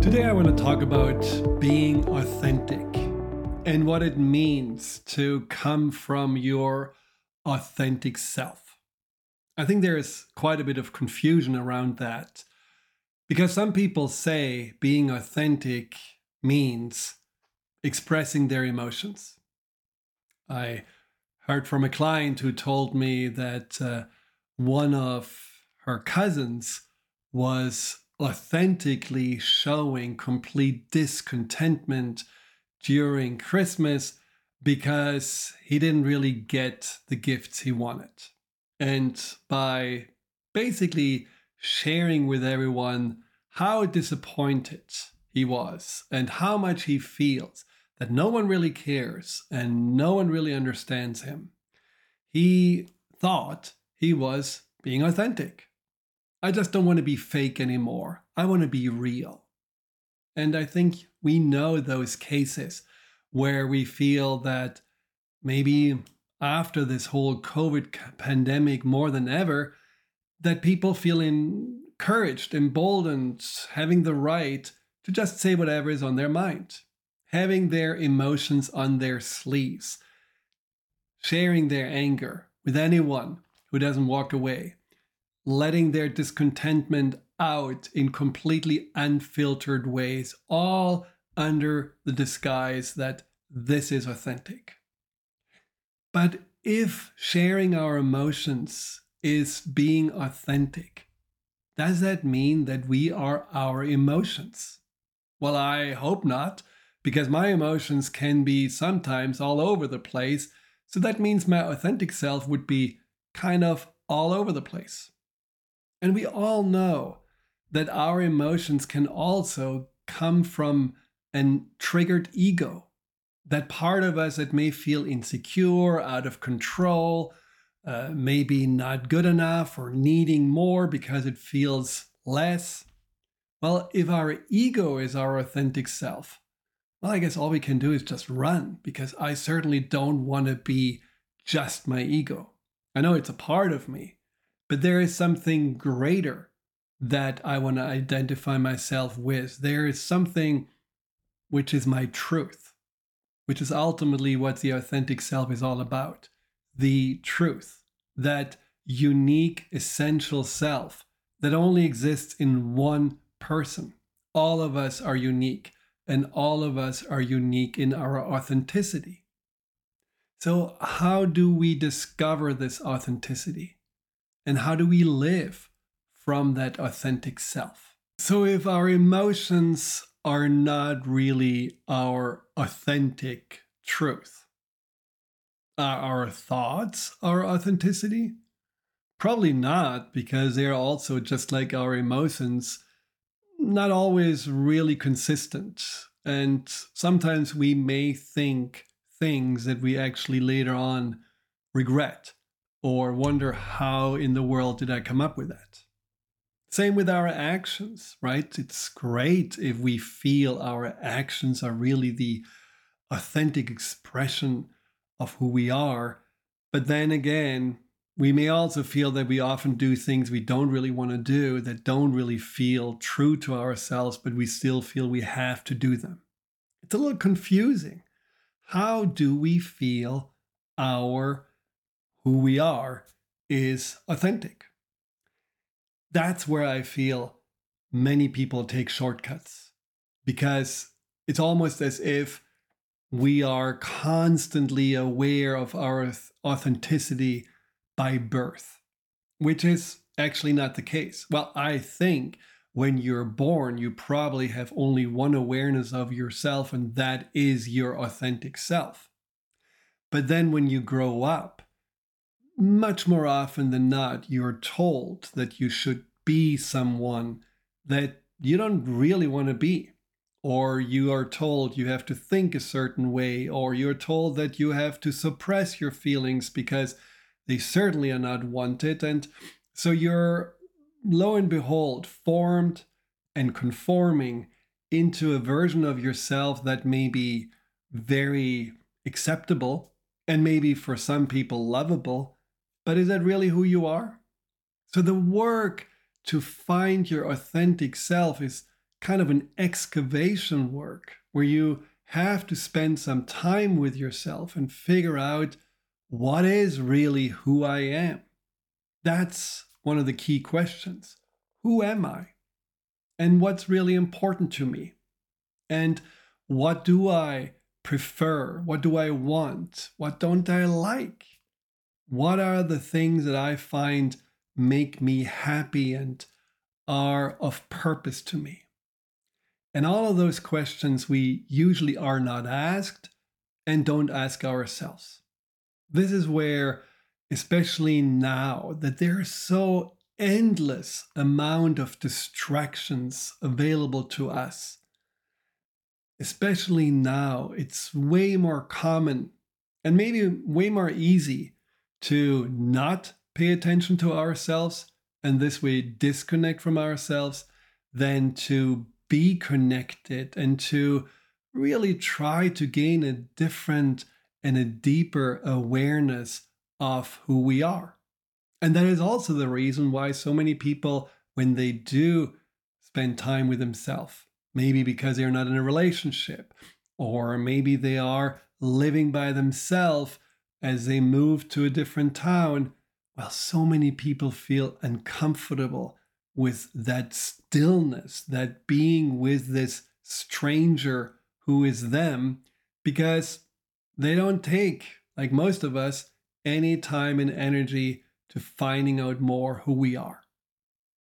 Today, I want to talk about being authentic and what it means to come from your authentic self. I think there is quite a bit of confusion around that because some people say being authentic means expressing their emotions. I heard from a client who told me that uh, one of her cousins was authentically showing complete discontentment during Christmas because he didn't really get the gifts he wanted. And by basically sharing with everyone how disappointed he was and how much he feels that no one really cares and no one really understands him, he thought he was being authentic. I just don't want to be fake anymore. I want to be real. And I think we know those cases where we feel that maybe after this whole COVID pandemic more than ever, that people feel encouraged, emboldened, having the right to just say whatever is on their mind, having their emotions on their sleeves, sharing their anger with anyone who doesn't walk away, letting their discontentment out in completely unfiltered ways, all under the disguise that this is authentic. But if sharing our emotions is being authentic, does that mean that we are our emotions? Well, I hope not, because my emotions can be sometimes all over the place. So that means my authentic self would be kind of all over the place. And we all know that our emotions can also come from an triggered ego. That part of us that may feel insecure, out of control, uh, maybe not good enough or needing more because it feels less. Well, if our ego is our authentic self, well, I guess all we can do is just run because I certainly don't want to be just my ego. I know it's a part of me, but there is something greater that I want to identify myself with. There is something which is my truth, which is ultimately what the authentic self is all about. The truth, that unique, essential self that only exists in one person. All of us are unique, and all of us are unique in our authenticity. So, how do we discover this authenticity? And how do we live from that authentic self? So, if our emotions are not really our authentic truth, are our thoughts our authenticity? Probably not, because they're also just like our emotions, not always really consistent. And sometimes we may think things that we actually later on regret or wonder how in the world did I come up with that. Same with our actions, right? It's great if we feel our actions are really the authentic expression of who we are. But then again, we may also feel that we often do things we don't really want to do, that don't really feel true to ourselves, but we still feel we have to do them. It's a little confusing. How do we feel our who we are is authentic. That's where I feel many people take shortcuts because it's almost as if we are constantly aware of our authenticity by birth, which is actually not the case. Well, I think when you're born, you probably have only one awareness of yourself, and that is your authentic self. But then when you grow up, much more often than not, you're told that you should be someone that you don't really want to be. Or you are told you have to think a certain way, or you're told that you have to suppress your feelings because they certainly are not wanted. And so you're, lo and behold, formed and conforming into a version of yourself that may be very acceptable and maybe for some people lovable, but is that really who you are? So the work to find your authentic self is kind of an excavation work where you have to spend some time with yourself and figure out what is really who I am. That's one of the key questions. Who am I? And what's really important to me? And what do I prefer? What do I want? What don't I like? What are the things that I find make me happy and are of purpose to me? And all of those questions we usually are not asked and don't ask ourselves. This is where, especially now, that there's so endless amount of distractions available to us. Especially now, it's way more common and maybe way more easy to not pay attention to ourselves and this way disconnect from ourselves than to be connected and to really try to gain a different and a deeper awareness of who we are. And that is also the reason why so many people, when they do spend time with themselves, maybe because they're not in a relationship, or maybe they are living by themselves as they move to a different town, well, so many people feel uncomfortable with that stillness, that being with this stranger who is them, because they don't take, like most of us, any time and energy to finding out more who we are.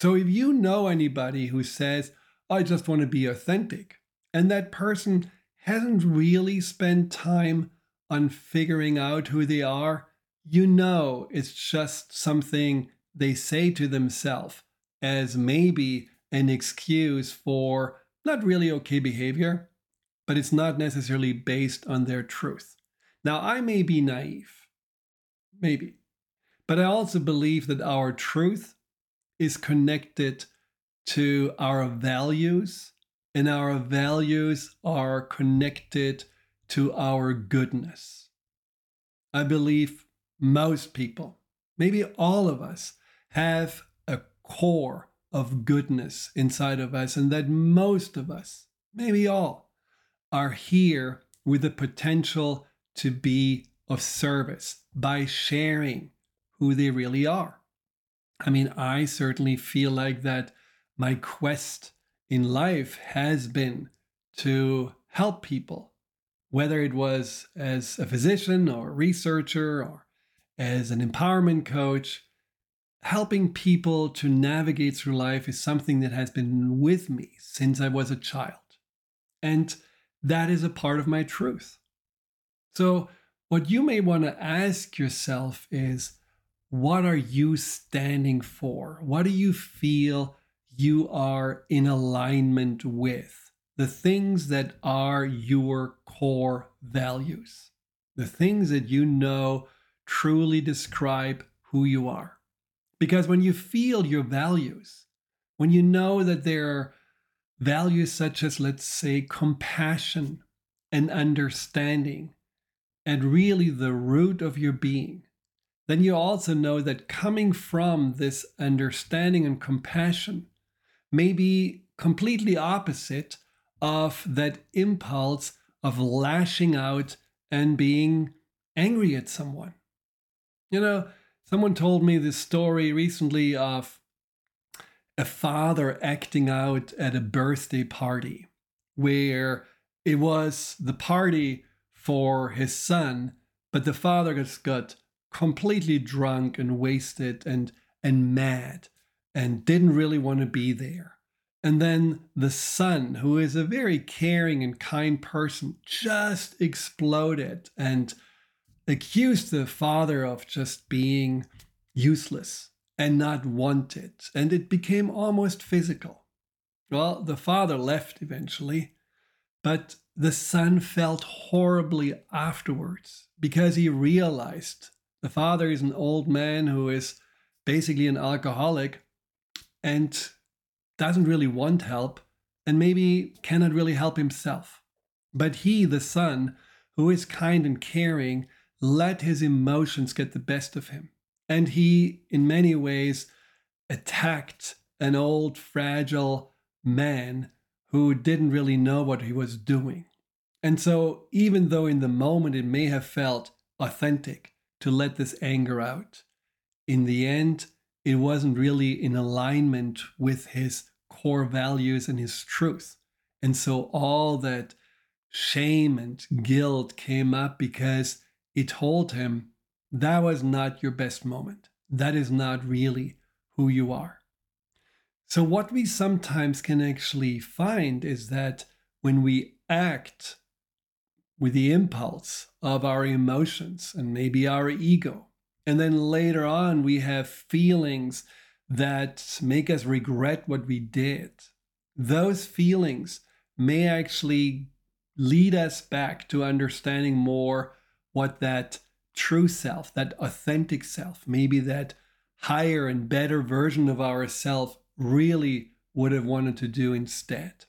So if you know anybody who says, I just want to be authentic, and that person hasn't really spent time on figuring out who they are, you know it's just something they say to themselves as maybe an excuse for not really okay behavior, but it's not necessarily based on their truth. Now, I may be naive, maybe, but I also believe that our truth is connected to our values, and our values are connected to our goodness. I believe most people, maybe all of us, have a core of goodness inside of us, and that most of us, maybe all, are here with the potential to be of service by sharing who they really are. I mean, I certainly feel like that my quest in life has been to help people, whether it was as a physician or a researcher or as an empowerment coach. Helping people to navigate through life is something that has been with me since I was a child. And that is a part of my truth. So, what you may want to ask yourself is what are you standing for? What do you feel you are in alignment with? The things that are your core values, the things that you know truly describe who you are. Because when you feel your values, when you know that there are values such as, let's say, compassion and understanding, and really the root of your being, then you also know that coming from this understanding and compassion may be completely opposite of that impulse of lashing out and being angry at someone. You know, someone told me this story recently of a father acting out at a birthday party where it was the party for his son, but the father just got completely drunk and wasted and and mad and didn't really want to be there. And then the son, who is a very caring and kind person, just exploded and accused the father of just being useless and not wanted. And it became almost physical. Well, the father left eventually, but the son felt horribly afterwards because he realized the father is an old man who is basically an alcoholic and doesn't really want help and maybe cannot really help himself. But he, the son, who is kind and caring, let his emotions get the best of him. And he, in many ways, attacked an old, fragile man who didn't really know what he was doing. And so, even though in the moment it may have felt authentic to let this anger out, in the end, it wasn't really in alignment with his core values and his truth. And so, all that shame and guilt came up because it told him that was not your best moment. That is not really who you are. So, what we sometimes can actually find is that when we act with the impulse of our emotions and maybe our ego, and then later on we have feelings that make us regret what we did, those feelings may actually lead us back to understanding more what that true self, that authentic self, maybe that higher and better version of ourself really would have wanted to do instead.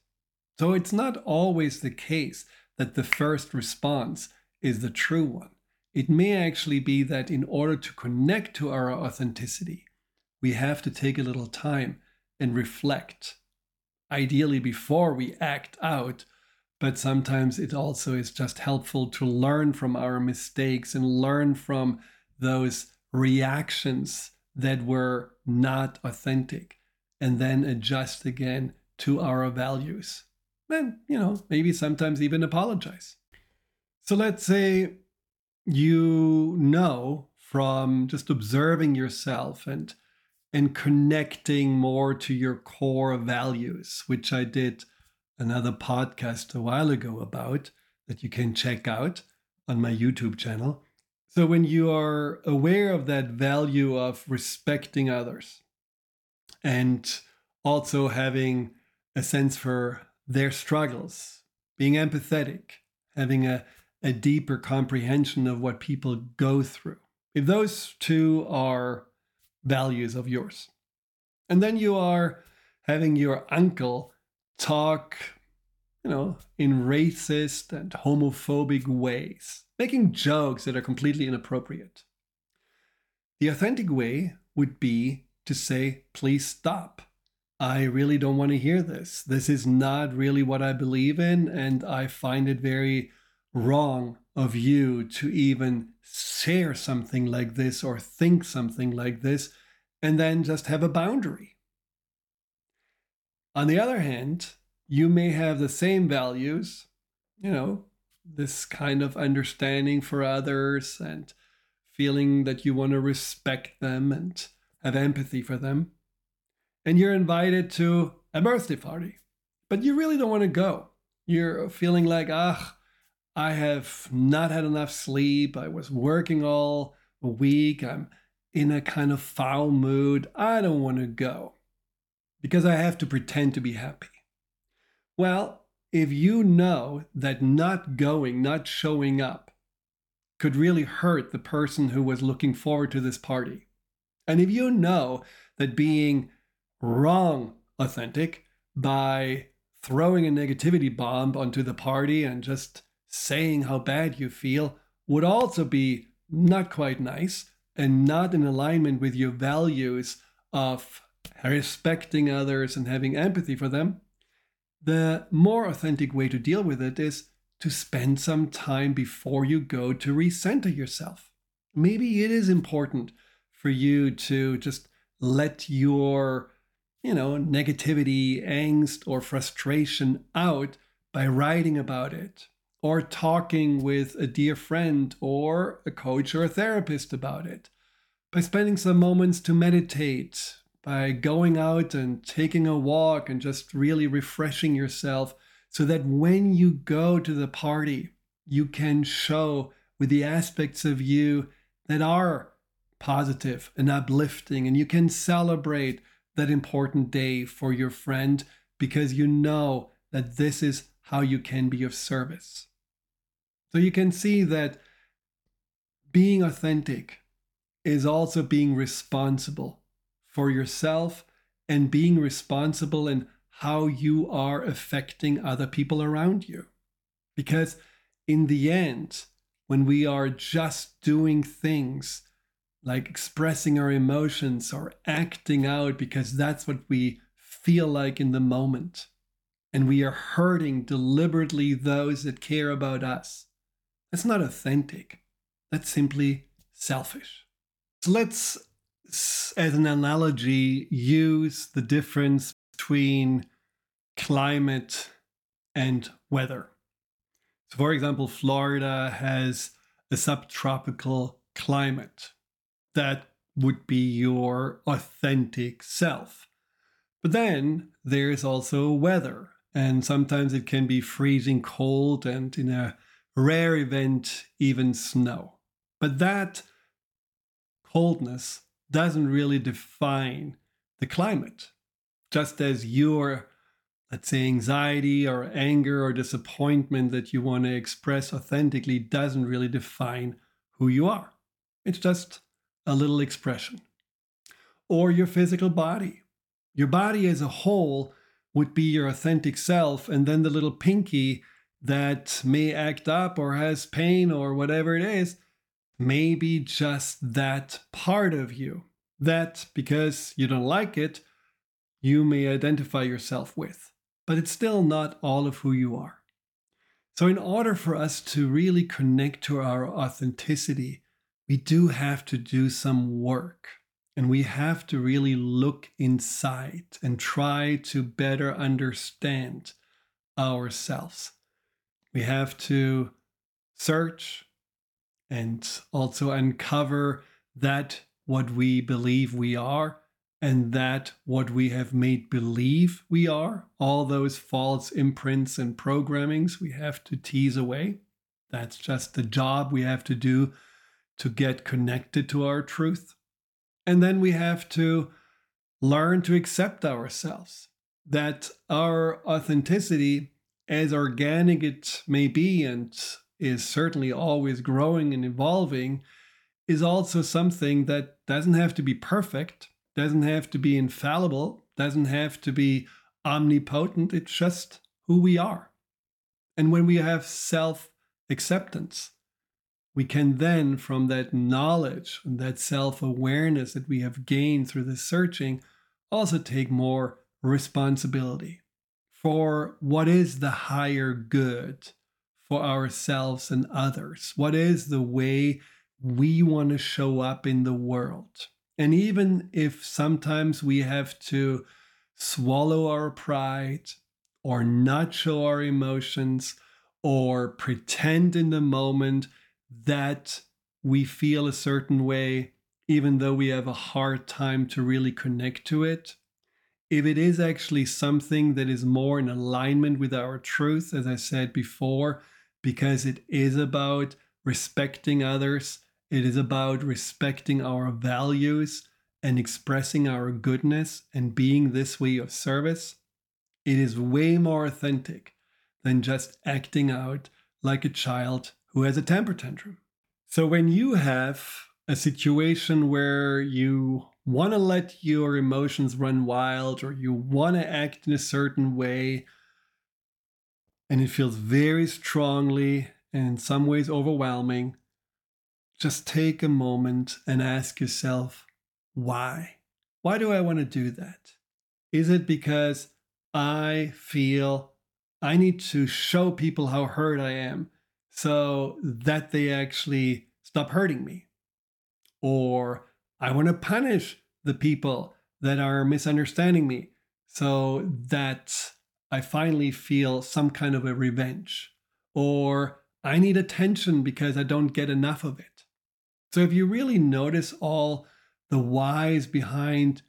So it's not always the case that the first response is the true one. It may actually be that in order to connect to our authenticity, we have to take a little time and reflect, ideally before we act out. But sometimes it also is just helpful to learn from our mistakes and learn from those reactions that were not authentic and then adjust again to our values. And, you know, maybe sometimes even apologize. So let's say you know from just observing yourself and and connecting more to your core values, which I did another podcast a while ago about that you can check out on my YouTube channel. So when you are aware of that value of respecting others, and also having a sense for their struggles, being empathetic, having a, a deeper comprehension of what people go through. If those two are values of yours, and then you are having your uncle talk, you know, in racist and homophobic ways, making jokes that are completely inappropriate. The authentic way would be to say, please stop. I really don't want to hear this. This is not really what I believe in, and I find it very wrong of you to even share something like this or think something like this and then just have a boundary. On the other hand, you may have the same values, you know, this kind of understanding for others and feeling that you want to respect them and have empathy for them, and you're invited to a birthday party, but you really don't want to go. You're feeling like, ah, I have not had enough sleep. I was working all week. I'm in a kind of foul mood. I don't want to go because I have to pretend to be happy. Well, if you know that not going, not showing up, could really hurt the person who was looking forward to this party, and if you know that being wrong authentic by throwing a negativity bomb onto the party and just saying how bad you feel would also be not quite nice and not in alignment with your values of respecting others and having empathy for them, the more authentic way to deal with it is to spend some time before you go to recenter yourself. Maybe it is important for you to just let your you know negativity angst or frustration out by writing about it or talking with a dear friend or a coach or a therapist about it by spending some moments to meditate by going out and taking a walk and just really refreshing yourself so that when you go to the party you can show with the aspects of you that are positive and uplifting, and you can celebrate that important day for your friend because you know that this is how you can be of service. So you can see that being authentic is also being responsible for yourself and being responsible in how you are affecting other people around you. Because in the end, when we are just doing things like expressing our emotions or acting out because that's what we feel like in the moment. and we are hurting deliberately those that care about us. That's not authentic. That's simply selfish. So let's, as an analogy, use the difference between climate and weather. So, for example, Florida has a subtropical climate. That would be your authentic self. But then there's also weather, and sometimes it can be freezing cold and in a rare event, even snow. But that coldness doesn't really define the climate, just as your, let's say, anxiety or anger or disappointment that you want to express authentically doesn't really define who you are. It's just a little expression. Or your physical body. Your body as a whole would be your authentic self, and then the little pinky that may act up or has pain or whatever it is may be just that part of you that, because you don't like it, you may identify yourself with. But it's still not all of who you are. So, in order for us to really connect to our authenticity, we do have to do some work. And we have to really look inside and try to better understand ourselves. We have to search and also uncover that what we believe we are and that what we have made believe we are, all those false imprints and programmings we have to tease away. That's just the job we have to do to get connected to our truth. And then we have to learn to accept ourselves, that our authenticity, as organic it may be and is certainly always growing and evolving, is also something that doesn't have to be perfect, doesn't have to be infallible, doesn't have to be omnipotent. It's just who we are. And when we have self acceptance, we can then, from that knowledge and that self awareness that we have gained through the searching, also take more responsibility for what is the higher good for ourselves and others. What is the way we want to show up in the world? And even if sometimes we have to swallow our pride or not show our emotions or pretend in the moment that we feel a certain way, even though we have a hard time to really connect to it. If it is actually something that is more in alignment with our truth, as I said before, because it is about respecting others, it is about respecting our values and expressing our goodness and being this way of service, it is way more authentic than just acting out like a child who has a temper tantrum. So when you have a situation where you want to let your emotions run wild or you want to act in a certain way, and it feels very strongly and in some ways overwhelming, just take a moment and ask yourself, why? Why do I want to do that? Is it because I feel I need to show people how hurt I am? so that they actually stop hurting me. Or I want to punish the people that are misunderstanding me so that I finally feel some kind of a revenge. Or I need attention because I don't get enough of it. So if you really notice all the whys behind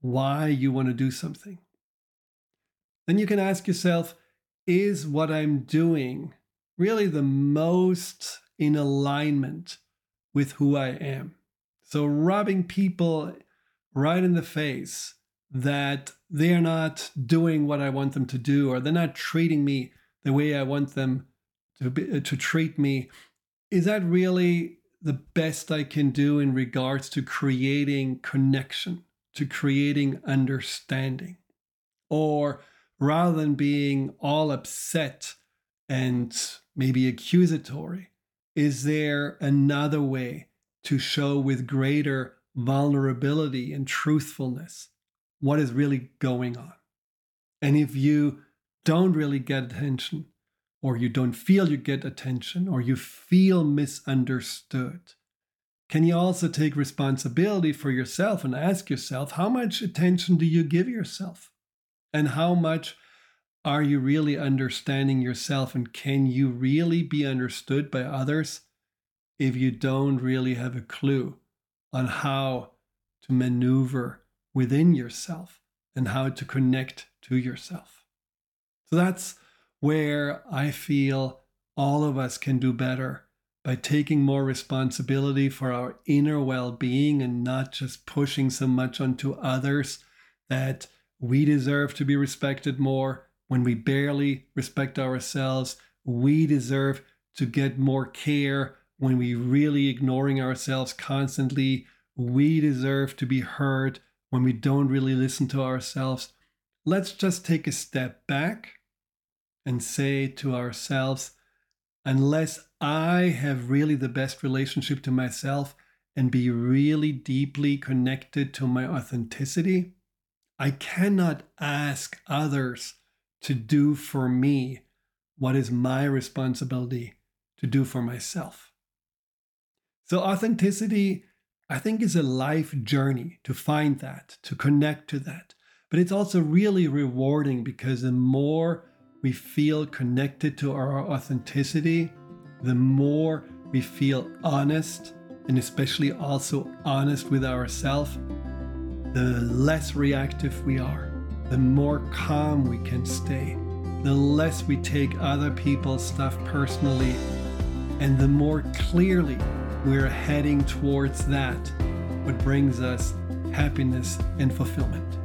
why you want to do something, then you can ask yourself, is what I'm doing really the most in alignment with who I am. So, rubbing people right in the face that they are not doing what I want them to do, or they're not treating me the way I want them to, be, uh, to treat me, is that really the best I can do in regards to creating connection, to creating understanding? Or rather than being all upset and maybe accusatory? Is there another way to show with greater vulnerability and truthfulness what is really going on? And if you don't really get attention, or you don't feel you get attention, or you feel misunderstood, can you also take responsibility for yourself and ask yourself how much attention do you give yourself? And how much are you really understanding yourself? And can you really be understood by others if you don't really have a clue on how to maneuver within yourself and how to connect to yourself? So that's where I feel all of us can do better by taking more responsibility for our inner well being and not just pushing so much onto others that we deserve to be respected more when we barely respect ourselves. We deserve to get more care when we really ignoring ourselves constantly. We deserve to be heard when we don't really listen to ourselves. Let's just take a step back and say to ourselves, unless I have really the best relationship to myself and be really deeply connected to my authenticity, I cannot ask others to do for me what is my responsibility to do for myself. So, authenticity, I think, is a life journey to find that, to connect to that. But it's also really rewarding because the more we feel connected to our authenticity, the more we feel honest and especially also honest with ourselves, the less reactive we are, the more calm we can stay, the less we take other people's stuff personally, and the more clearly we're heading towards that, what brings us happiness and fulfillment.